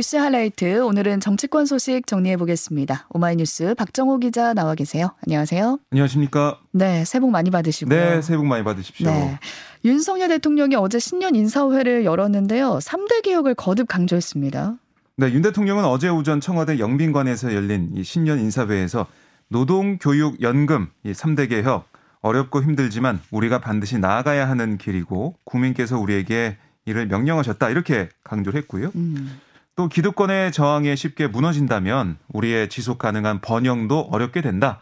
뉴스 하이라이트 오늘은 정치권 소식 정리해 보겠습니다. 오마이뉴스 박정호 기자 나와 계세요. 안녕하세요. 안녕하십니까? 네, 새해 복 많이 받으시고요. 네, 새해 복 많이 받으십시오. 네. 윤석열 대통령이 어제 신년 인사회를 열었는데요. 3대 개혁을 거듭 강조했습니다. 네, 윤 대통령은 어제 오전 청와대 영빈관에서 열린 이 신년 인사회에서 노동, 교육, 연금 이 3대 개혁 어렵고 힘들지만 우리가 반드시 나아가야 하는 길이고 국민께서 우리에게 이를 명령하셨다 이렇게 강조를 했고요. 음. 또 기득권의 저항에 쉽게 무너진다면 우리의 지속 가능한 번영도 어렵게 된다.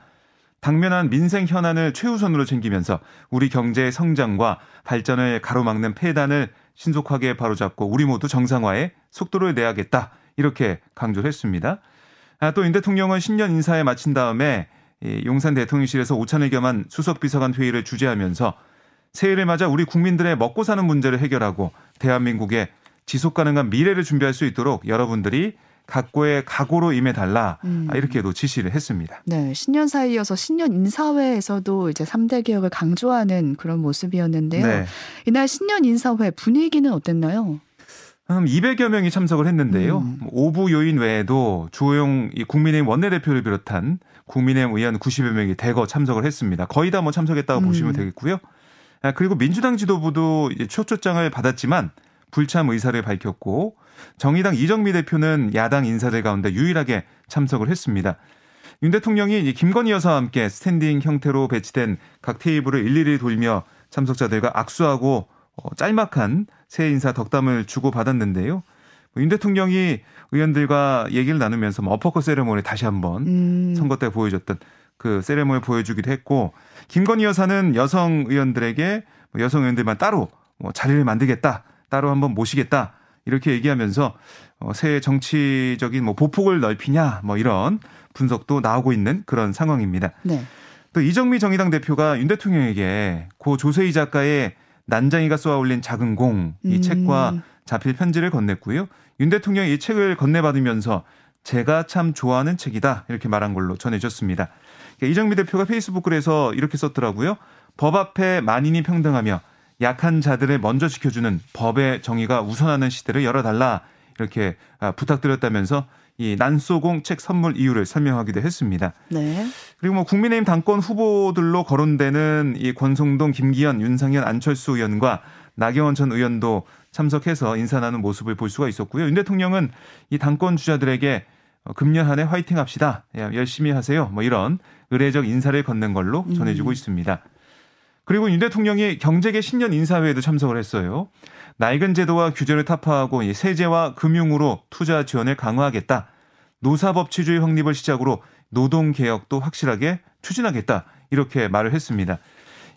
당면한 민생 현안을 최우선으로 챙기면서 우리 경제의 성장과 발전을 가로막는 폐단을 신속하게 바로잡고 우리 모두 정상화에 속도를 내야겠다. 이렇게 강조를 했습니다. 아, 또 윤 대통령은 신년 인사에 마친 다음에 용산 대통령실에서 오찬을 겸한 수석 비서관 회의를 주재하면서 새해를 맞아 우리 국민들의 먹고 사는 문제를 해결하고 대한민국의 지속 가능한 미래를 준비할 수 있도록 여러분들이 각고의 각오로 임해달라 음. 이렇게도 지시를 했습니다. 네, 신년 사이여서 신년 인사회에서도 이제 3대 개혁을 강조하는 그런 모습이었는데요. 네. 이날 신년 인사회 분위기는 어땠나요? 한 200여 명이 참석을 했는데요. 음. 오부 요인 외에도 주호영 국민의힘 원내대표를 비롯한 국민의힘 의원 90여 명이 대거 참석을 했습니다. 거의 다 뭐 참석했다고 음. 보시면 되겠고요. 아, 그리고 민주당 지도부도 초초장을 받았지만 불참 의사를 밝혔고 정의당 이정미 대표는 야당 인사들 가운데 유일하게 참석을 했습니다. 윤 대통령이 김건희 여사와 함께 스탠딩 형태로 배치된 각 테이블을 일일이 돌며 참석자들과 악수하고 어, 짤막한 새해 인사 덕담을 주고 받았는데요. 윤 대통령이 의원들과 얘기를 나누면서 뭐 어퍼컷 세레모니 다시 한번 음. 선거 때 보여줬던 그 세레모니 보여주기도 했고 김건희 여사는 여성 의원들에게 뭐 여성 의원들만 따로 뭐 자리를 만들겠다, 따로 한번 모시겠다 이렇게 얘기하면서 어, 새 정치적인 뭐 보폭을 넓히냐 뭐 이런 분석도 나오고 있는 그런 상황입니다. 네. 또 이정미 정의당 대표가 윤 대통령에게 고 조세희 작가의 난장이가 쏘아 올린 작은 공이 음. 책과 자필 편지를 건넸고요. 윤 대통령이 이 책을 건네받으면서 제가 참 좋아하는 책이다 이렇게 말한 걸로 전해졌습니다. 이정미 대표가 페이스북 글에서 이렇게 썼더라고요. 법 앞에 만인이 평등하며 약한 자들을 먼저 지켜주는 법의 정의가 우선하는 시대를 열어달라 이렇게 아, 부탁드렸다면서 이 난소공 책 선물 이유를 설명하기도 했습니다. 네. 그리고 뭐 국민의힘 당권 후보들로 거론되는 이 권성동, 김기현, 윤상현, 안철수 의원과 나경원 전 의원도 참석해서 인사 나눈 모습을 볼 수가 있었고요. 윤 대통령은 이 당권 주자들에게 어, 금년 한 해 화이팅 합시다. 예, 열심히 하세요. 뭐 이런 의례적 인사를 건넨 걸로 전해지고 음. 있습니다. 그리고 윤 대통령이 경제계 신년 인사회에도 참석을 했어요. 낡은 제도와 규제를 타파하고 세제와 금융으로 투자 지원을 강화하겠다. 노사법치주의 확립을 시작으로 노동 개혁도 확실하게 추진하겠다. 이렇게 말을 했습니다.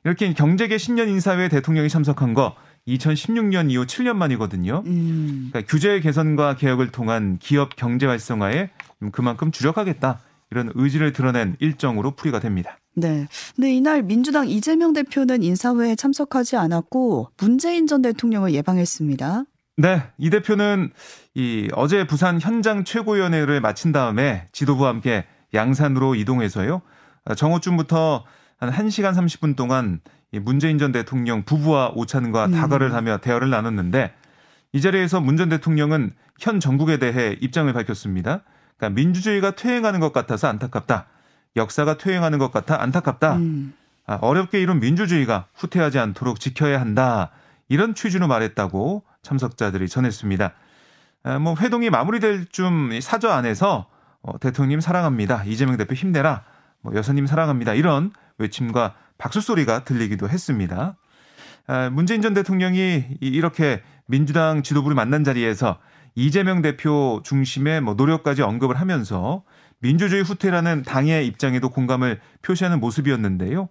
이렇게 경제계 신년 인사회에 대통령이 참석한 거 2016년 이후 7년 만이거든요. 음. 그러니까 규제 개선과 개혁을 통한 기업 경제 활성화에 그만큼 주력하겠다. 이런 의지를 드러낸 일정으로 풀이가 됩니다. 네. 근데 이날 민주당 이재명 대표는 인사회에 참석하지 않았고 문재인 전 대통령을 예방했습니다. 네. 이 대표는 이 어제 부산 현장 최고위원회를 마친 다음에 지도부와 함께 양산으로 이동해서요. 정오쯤부터 한 1시간 30분 동안 문재인 전 대통령 부부와 오찬과 음. 다가를 하며 대화를 나눴는데 이 자리에서 문 전 대통령은 현 정국에 대해 입장을 밝혔습니다. 그러니까 민주주의가 퇴행하는 것 같아서 안타깝다. 역사가 퇴행하는 것 같아 안타깝다. 음. 아, 어렵게 이룬 민주주의가 후퇴하지 않도록 지켜야 한다. 이런 취지로 말했다고 참석자들이 전했습니다. 아, 뭐 회동이 마무리될 쯤 사저 안에서 어, 대통령님 사랑합니다. 이재명 대표 힘내라. 뭐 여사님 사랑합니다. 이런 외침과 박수 소리가 들리기도 했습니다. 아, 문재인 전 대통령이 이렇게 민주당 지도부를 만난 자리에서 이재명 대표 중심의 뭐 노력까지 언급을 하면서 민주주의 후퇴라는 당의 입장에도 공감을 표시하는 모습이었는데요.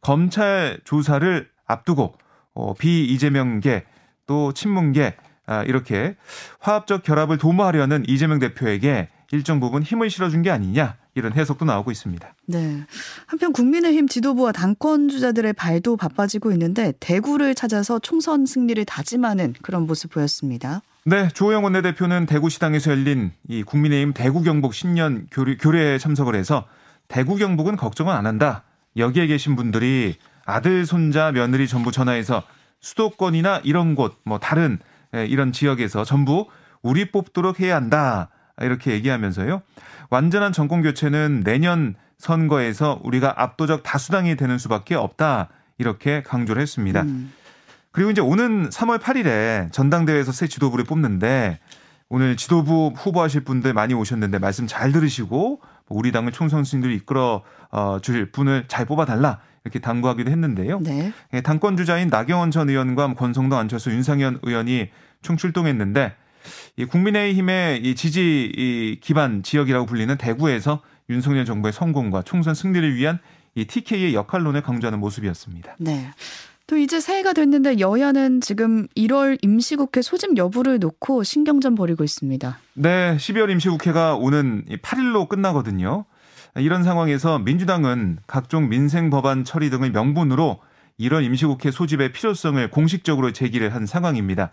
검찰 조사를 앞두고 어, 비 이재명계 또 친문계 아, 이렇게 화합적 결합을 도모하려는 이재명 대표에게 일정 부분 힘을 실어준 게 아니냐 이런 해석도 나오고 있습니다. 네. 한편 국민의힘 지도부와 당권 주자들의 발도 바빠지고 있는데 대구를 찾아서 총선 승리를 다짐하는 그런 모습 보였습니다. 네, 조호영 원내대표는 대구시당에서 열린 이 국민의힘 대구 경북 신년 교류, 교례에 참석을 해서 대구 경북은 걱정은 안 한다. 여기에 계신 분들이 아들, 손자, 며느리 전부 전화해서 수도권이나 이런 곳, 뭐 다른 이런 지역에서 전부 우리 뽑도록 해야 한다. 이렇게 얘기하면서요. 완전한 정권 교체는 내년 선거에서 우리가 압도적 다수당이 되는 수밖에 없다. 이렇게 강조를 했습니다. 음. 그리고 이제 오는 3월 8일에 전당대회에서 새 지도부를 뽑는데 오늘 지도부 후보하실 분들 많이 오셨는데 말씀 잘 들으시고 우리 당의 총선 승리를 이끌어 어, 줄 분을 잘 뽑아달라 이렇게 당부하기도 했는데요. 네. 예, 당권 주자인 나경원 전 의원과 권성동 안철수 윤상현 의원이 총출동했는데 이 국민의힘의 이 지지 이 기반 지역이라고 불리는 대구에서 윤석열 정부의 성공과 총선 승리를 위한 이 TK의 역할론을 강조하는 모습이었습니다. 네. 또 이제 새해가 됐는데 여야는 지금 1월 임시국회 소집 여부를 놓고 신경전 벌이고 있습니다. 네, 12월 임시국회가 오는 8일로 끝나거든요. 이런 상황에서 민주당은 각종 민생 법안 처리 등의 명분으로 1월 임시국회 소집의 필요성을 공식적으로 제기를 한 상황입니다.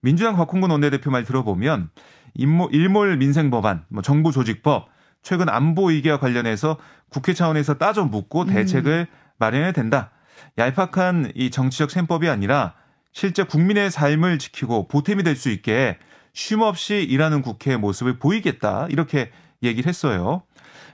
민주당 곽홍근 원내대표 말 들어보면 일몰, 일몰 민생 법안, 뭐 정부 조직법, 최근 안보 위기와 관련해서 국회 차원에서 따져 묻고 대책을 음. 마련해야 된다. 얄팍한 이 정치적 셈법이 아니라 실제 국민의 삶을 지키고 보탬이 될 수 있게 쉼 없이 일하는 국회의 모습을 보이겠다. 이렇게 얘기를 했어요.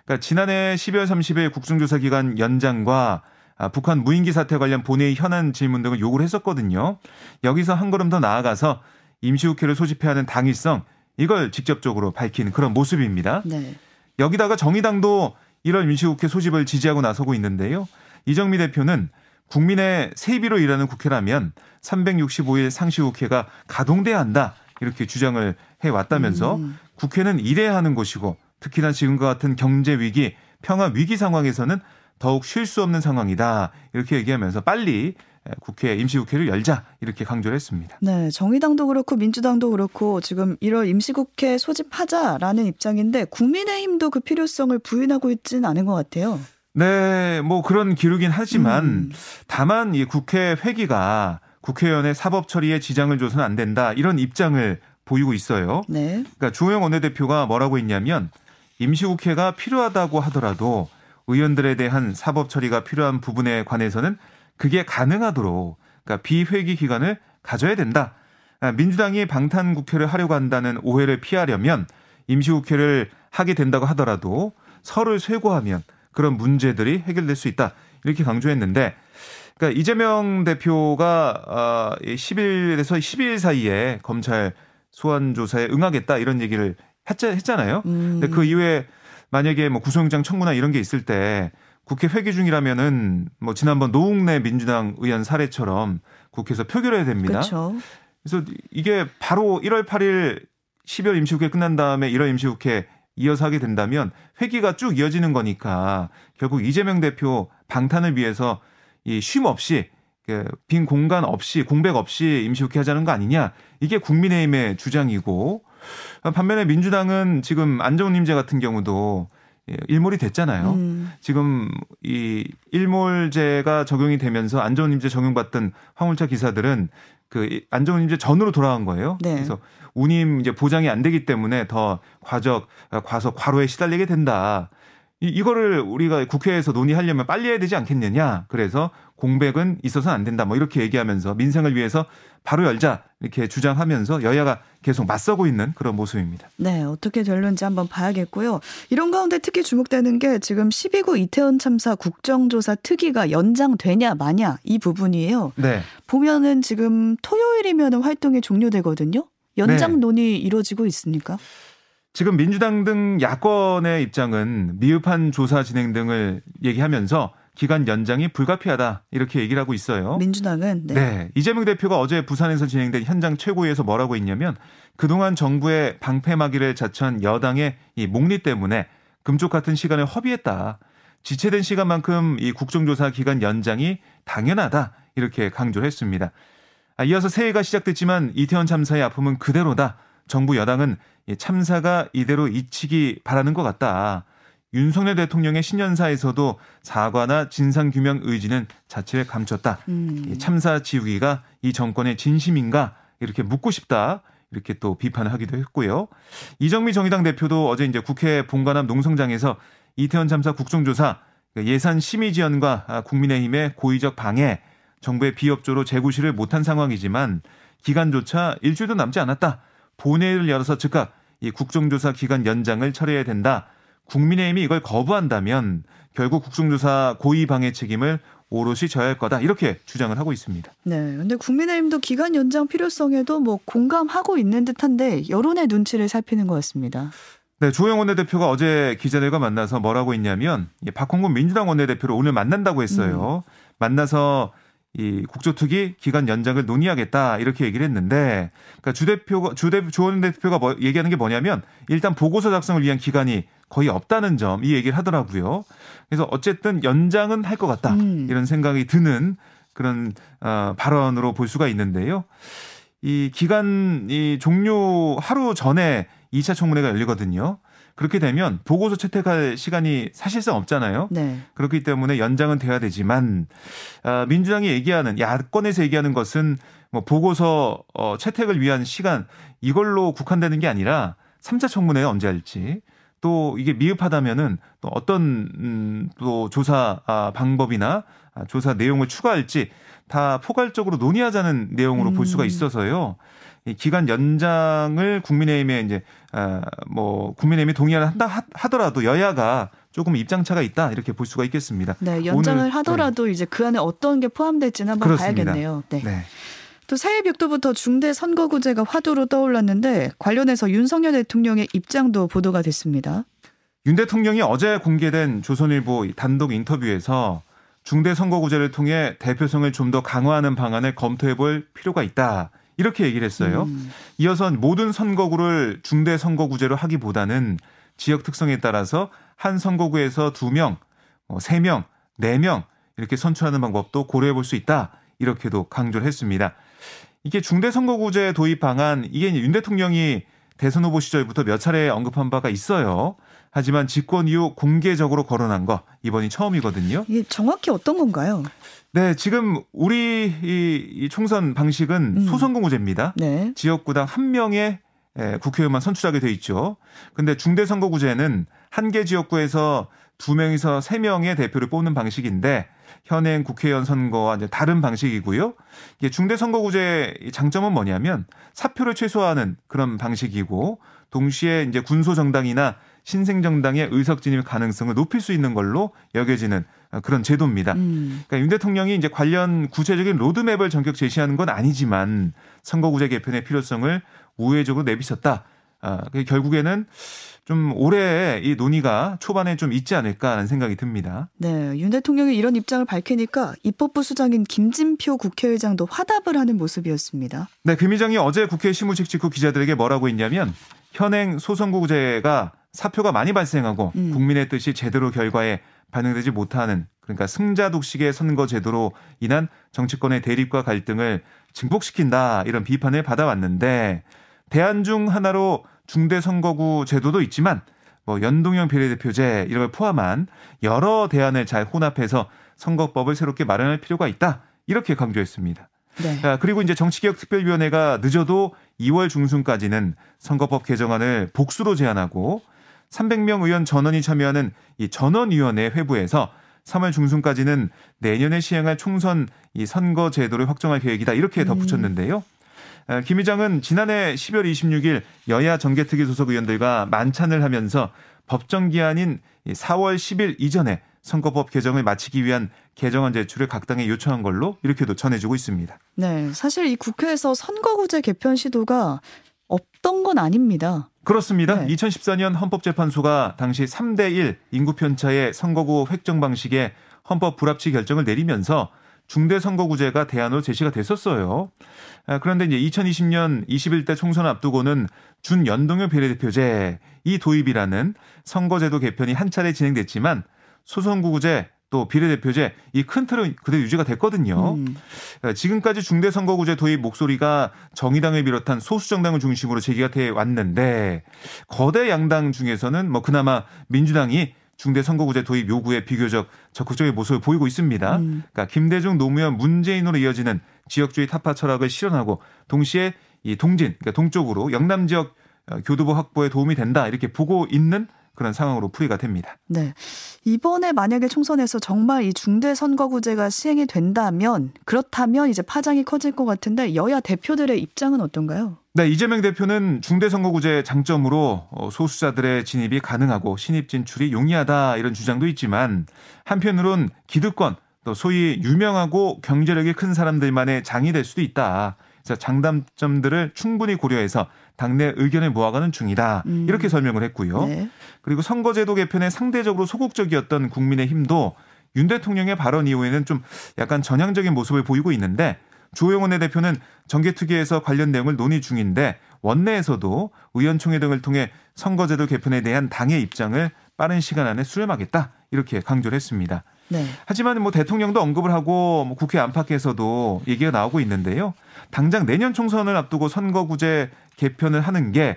그러니까 지난해 12월 30일 국정조사 기간 연장과 아, 북한 무인기 사태 관련 본회의 현안 질문 등을 요구를 했었거든요. 여기서 한 걸음 더 나아가서 임시국회를 소집해야 하는 당위성 이걸 직접적으로 밝힌 그런 모습입니다. 네. 여기다가 정의당도 1월 임시국회 소집을 지지하고 나서고 있는데요. 이정미 대표는 국민의 세비로 일하는 국회라면 365일 상시 국회가 가동돼야 한다. 이렇게 주장을 해 왔다면서 음. 국회는 일해야 하는 곳이고 특히나 지금과 같은 경제 위기, 평화 위기 상황에서는 더욱 쉴 수 없는 상황이다. 이렇게 얘기하면서 빨리 국회 임시국회를 열자 이렇게 강조를 했습니다. 네, 정의당도 그렇고 민주당도 그렇고 지금 1월 임시국회 소집하자라는 입장인데 국민의힘도 그 필요성을 부인하고 있지는 않은 것 같아요. 네, 뭐 그런 기류긴 하지만 음. 다만 이 국회 회기가 국회의원의 사법 처리에 지장을 줘서는 안 된다 이런 입장을 보이고 있어요. 네. 그러니까 주호영 원내대표가 뭐라고 했냐면 임시국회가 필요하다고 하더라도 의원들에 대한 사법 처리가 필요한 부분에 관해서는 그게 가능하도록 그러니까 비회기 기간을 가져야 된다. 아, 민주당이 방탄 국회를 하려고 한다는 오해를 피하려면 임시국회를 하게 된다고 하더라도 설을 쇄고하면 그런 문제들이 해결될 수 있다. 이렇게 강조했는데 그러니까 이재명 대표가 10일에서 어, 12일 사이에 검찰 소환 조사에 응하겠다 이런 얘기를 했잖아요. 음. 근데 그 이후에 만약에 뭐 구속영장 청구나 이런 게 있을 때 국회 회기 중이라면은 뭐 지난번 노웅래 민주당 의원 사례처럼 국회에서 표결해야 됩니다. 그렇죠. 그래서 이게 바로 1월 8일 12월 임시국회 끝난 다음에 1월 임시국회 이어서 하게 된다면 회기가 쭉 이어지는 거니까 결국 이재명 대표 방탄을 위해서 이 쉼 없이 그빈 공간 없이 공백 없이 임시국회 하자는 거 아니냐. 이게 국민의힘의 주장이고 반면에 민주당은 지금 안정훈님제 같은 경우도 일몰이 됐잖아요. 음. 지금 이 일몰제가 적용이 되면서 안정훈님제 적용받던 화물차 기사들은 그 안정훈님제 전으로 돌아간 거예요. 네. 그래서 운임 이제 보장이 안 되기 때문에 더 과적 과서 과로에 시달리게 된다. 이, 이거를 우리가 국회에서 논의하려면 빨리 해야 되지 않겠느냐. 그래서 공백은 있어서는 안 된다. 뭐 이렇게 얘기하면서 민생을 위해서 바로 열자 이렇게 주장하면서 여야가 계속 맞서고 있는 그런 모습입니다. 네, 어떻게 될는지 한번 봐야겠고요. 이런 가운데 특히 주목되는 게 지금 12구 이태원 참사 국정조사 특위가 연장되냐 마냐 이 부분이에요. 네. 보면은 지금 토요일이면 활동이 종료되거든요. 연장 네. 논의 이루어지고 있습니까? 지금 민주당 등 야권의 입장은 미흡한 조사 진행 등을 얘기하면서 기간 연장이 불가피하다 이렇게 얘기를 하고 있어요. 민주당은 네. 네. 이재명 대표가 어제 부산에서 진행된 현장 최고위에서 뭐라고 했냐면 그동안 정부의 방패막이를 자처한 여당의 이 목리 때문에 금쪽 같은 시간을 허비했다. 지체된 시간만큼 이 국정조사 기간 연장이 당연하다 이렇게 강조를 했습니다. 아, 이어서 새해가 시작됐지만 이태원 참사의 아픔은 그대로다. 정부 여당은 참사가 이대로 잊히기 바라는 것 같다. 윤석열 대통령의 신년사에서도 사과나 진상규명 의지는 자체를 감췄다. 음. 참사 지우기가 이 정권의 진심인가 이렇게 묻고 싶다. 이렇게 또 비판을 하기도 했고요. 이정미 정의당 대표도 어제 이제 국회 본관앞 농성장에서 이태원 참사 국정조사 예산 심의 지원과 국민의힘의 고의적 방해, 정부의 비협조로 재구시를 못한 상황이지만 기간조차 일주일도 남지 않았다. 본회의를 열어서 즉각 이 국정조사 기간 연장을 철회해야 된다. 국민의힘이 이걸 거부한다면 결국 국정조사 고의 방해 책임을 오롯이 져야 할 거다 이렇게 주장을 하고 있습니다. 네, 근데 국민의힘도 기간 연장 필요성에도 뭐 공감하고 있는 듯한데 여론의 눈치를 살피는 것 같습니다. 네, 조영 원내대표가 어제 기자들과 만나서 뭐라고 했냐면 박홍근 민주당 원내대표를 오늘 만난다고 했어요. 음. 만나서 이 국조특위 기간 연장을 논의하겠다 이렇게 얘기를 했는데 그러니까 주 대표가 주대 조원 대표가 뭐 얘기하는 게 뭐냐면 일단 보고서 작성을 위한 기간이 거의 없다는 점 이 얘기를 하더라고요. 그래서 어쨌든 연장은 할 것 같다 음. 이런 생각이 드는 그런 어, 발언으로 볼 수가 있는데요. 이 기간 이 종료 하루 전에 2차 청문회가 열리거든요. 그렇게 되면 보고서 채택할 시간이 사실상 없잖아요. 네. 그렇기 때문에 연장은 돼야 되지만 아, 민주당이 얘기하는 야권에서 얘기하는 것은 뭐 보고서 어, 채택을 위한 시간 이걸로 국한되는 게 아니라 3차 청문회 언제 할지 또 이게 미흡하다면은 또 어떤 음, 또 조사 아, 방법이나 아, 조사 내용을 추가할지 다 포괄적으로 논의하자는 내용으로 음. 볼 수가 음. 있어서요. 이 기간 연장을 국민의힘에 이제 아뭐 국민의힘이 동의를 한다 하더라도 여야가 조금 입장차가 있다 이렇게 볼 수가 있겠습니다. 네, 연장을 오늘, 하더라도 네. 이제 그 안에 어떤 게 포함될지는 한번 그렇습니다. 봐야겠네요. 네. 네. 또 새해 벽도부터 중대 선거구제가 화두로 떠올랐는데 관련해서 윤석열 대통령의 입장도 보도가 됐습니다. 윤 대통령이 어제 공개된 조선일보 단독 인터뷰에서 중대 선거구제를 통해 대표성을 좀 더 강화하는 방안을 검토해 볼 필요가 있다. 이렇게 얘기를 했어요. 음. 이어서 모든 선거구를 중대 선거구제로 하기보다는 지역 특성에 따라서 한 선거구에서 두 명, 뭐세 명, 네 명 이렇게 선출하는 방법도 고려해 볼 수 있다. 이렇게도 강조를 했습니다. 이게 중대 선거구제 도입 방안 이게 윤 대통령이 대선 후보 시절부터 몇 차례 언급한 바가 있어요. 하지만 집권 이후 공개적으로 거론한 거 이번이 처음이거든요. 이게 정확히 어떤 건가요? 네, 지금 우리 이, 이 총선 방식은 음. 소선거구제입니다. 네. 지역구당 한 명의 국회의원만 선출하게 돼 있죠. 근데 중대선거구제는 한 개 지역구에서 두 명에서 세 명의 대표를 뽑는 방식인데 현행 국회의원 선거와 이제 다른 방식이고요. 이게 중대선거구제의 장점은 뭐냐면 사표를 최소화하는 그런 방식이고 동시에 이제 군소정당이나 신생정당의 의석 진입 가능성을 높일 수 있는 걸로 여겨지는 그런 제도입니다. 음. 그러니까 윤 대통령이 이제 관련 구체적인 로드맵을 전격 제시하는 건 아니지만 선거구제 개편의 필요성을 우회적으로 내비쳤다. 아, 결국에는 좀 올해 이 논의가 초반에 좀 있지 않을까 하는 생각이 듭니다. 네, 윤 대통령이 이런 입장을 밝히니까 입법부 수장인 김진표 국회의장도 화답을 하는 모습이었습니다. 네, 김 의장이 어제 국회 시무식 직후 기자들에게 뭐라고 했냐면 현행 소선거구제가 사표가 많이 발생하고 음. 국민의 뜻이 제대로 결과에 반영되지 못하는 그러니까 승자 독식의 선거 제도로 인한 정치권의 대립과 갈등을 증폭시킨다 이런 비판을 받아왔는데 대안 중 하나로 중대 선거구 제도도 있지만 뭐 연동형 비례대표제 이런 걸 포함한 여러 대안을 잘 혼합해서 선거법을 새롭게 마련할 필요가 있다 이렇게 강조했습니다. 네. 자, 그리고 이제 정치개혁특별위원회가 늦어도 2월 중순까지는 선거법 개정안을 복수로 제안하고 300명 의원 전원이 참여하는 이 전원위원회 회부에서 3월 중순까지는 내년에 시행할 총선 이 선거 제도를 확정할 계획이다 이렇게 덧붙였는데요. 음. 김 의장은 지난해 12월 26일 여야 정개특위 소속 의원들과 만찬을 하면서 법정 기한인 4월 10일 이전에 선거법 개정을 마치기 위한 개정안 제출을 각 당에 요청한 걸로 이렇게도 전해지고 있습니다. 네, 사실 이 국회에서 선거구제 개편 시도가 없던 건 아닙니다. 그렇습니다. 네. 2014년 헌법재판소가 당시 3대 1 인구 편차의 선거구 획정 방식에 헌법 불합치 결정을 내리면서 중대선거구제가 대안으로 제시가 됐었어요. 아, 그런데 이제 2020년 21대 총선 앞두고는 준연동형 비례대표제 이 도입이라는 선거제도 개편이 한 차례 진행됐지만 소선구구제 또 비례대표제 이 큰 틀은 그대로 유지가 됐거든요. 음. 지금까지 중대선거구제 도입 목소리가 정의당을 비롯한 소수 정당을 중심으로 제기가 돼 왔는데 거대 양당 중에서는 뭐 그나마 민주당이 중대선거구제 도입 요구에 비교적 적극적인 모습을 보이고 있습니다. 음. 그러니까 김대중 노무현 문재인으로 이어지는 지역주의 타파 철학을 실현하고 동시에 이 동진 그러니까 동쪽으로 영남 지역 교두보 확보에 도움이 된다 이렇게 보고 있는 그런 상황으로 풀이가 됩니다. 네. 이번에 만약에 총선에서 정말 이 중대 선거구제가 시행이 된다면 그렇다면 이제 파장이 커질 것 같은데 여야 대표들의 입장은 어떤가요? 네, 이재명 대표는 중대선거구제 장점으로 어, 소수자들의 진입이 가능하고 신입 진출이 용이하다 이런 주장도 있지만 한편으론 기득권 또 소위 유명하고 경제력이 큰 사람들만의 장이 될 수도 있다. 그래서 장단점들을 충분히 고려해서 당내 의견을 모아가는 중이다. 음. 이렇게 설명을 했고요. 네. 그리고 선거제도 개편에 상대적으로 소극적이었던 국민의힘도 윤 대통령의 발언 이후에는 좀 약간 전향적인 모습을 보이고 있는데 주호영 원내대표는 정계특위에서 관련 내용을 논의 중인데 원내에서도 의원총회 등을 통해 선거제도 개편에 대한 당의 입장을 빠른 시간 안에 수렴하겠다 이렇게 강조를 했습니다. 네. 하지만 뭐 대통령도 언급을 하고 뭐 국회 안팎에서도 얘기가 나오고 있는데요. 당장 내년 총선을 앞두고 선거구제 개편을 하는 게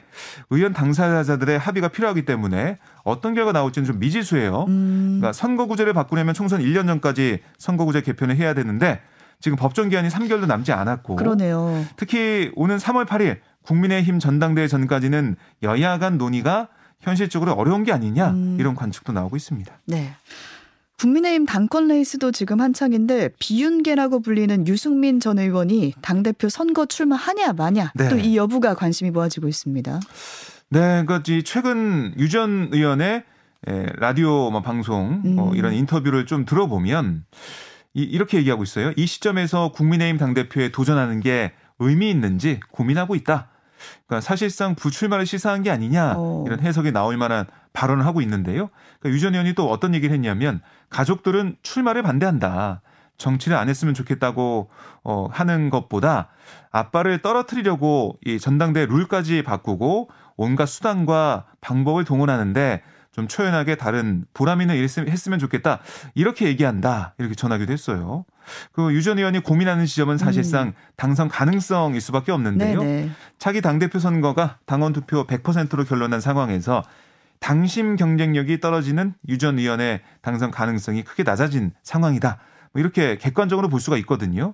의원 당사자들의 합의가 필요하기 때문에 어떤 결과 나올지는 좀 미지수예요. 음. 그러니까 선거구제를 바꾸려면 총선 1년 전까지 선거구제 개편을 해야 되는데 지금 법정 기한이 3개월도 남지 않았고 그러네요. 특히 오는 3월 8일 국민의힘 전당대회 전까지는 여야 간 논의가 현실적으로 어려운 게 아니냐 음. 이런 관측도 나오고 있습니다. 네. 국민의힘 당권 레이스도 지금 한창인데 비윤계라고 불리는 유승민 전 의원이 당대표 선거 출마하냐 마냐 네. 또이 여부가 관심이 모아지고 있습니다. 네, 그러니까 최근 유 전 의원의 라디오 뭐 방송 뭐 음. 이런 인터뷰를 좀 들어보면 이렇게 얘기하고 있어요. 이 시점에서 국민의힘 당대표에 도전하는 게 의미 있는지 고민하고 있다. 그러니까 사실상 부출마를 시사한 게 아니냐 어. 이런 해석이 나올 만한 발언을 하고 있는데요. 그러니까 유전 의원이 또 어떤 얘기를 했냐면 가족들은 출마를 반대한다. 정치를 안 했으면 좋겠다고 어 하는 것보다 아빠를 떨어뜨리려고 이 전당대 룰까지 바꾸고 온갖 수단과 방법을 동원하는데 좀 초연하게 다른 보람 있는 일 했으면 좋겠다. 이렇게 얘기한다. 이렇게 전하기도 했어요. 그 유 전 의원이 고민하는 지점은 사실상 음. 당선 가능성일 수밖에 없는데요. 네네. 차기 당대표 선거가 당원 투표 100%로 결론난 상황에서 당심 경쟁력이 떨어지는 유 전 의원의 당선 가능성이 크게 낮아진 상황이다. 뭐 이렇게 객관적으로 볼 수가 있거든요.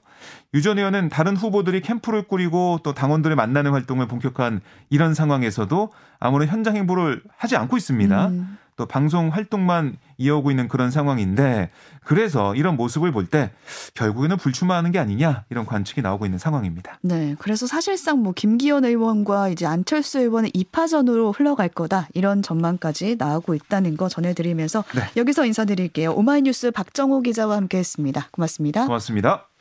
유 전 의원은 다른 후보들이 캠프를 꾸리고 또 당원들을 만나는 활동을 본격화한 이런 상황에서도 아무런 현장 행보를 하지 않고 있습니다. 음. 또 방송 활동만 이어오고 있는 그런 상황인데 그래서 이런 모습을 볼 때 결국에는 불출마하는 게 아니냐 이런 관측이 나오고 있는 상황입니다. 네. 그래서 사실상 뭐 김기현 의원과 이제 안철수 의원의 2파전으로 흘러갈 거다 이런 전망까지 나오고 있다는 거 전해드리면서 네. 여기서 인사드릴게요. 오마이뉴스 박정호 기자와 함께했습니다. 고맙습니다. 고맙습니다.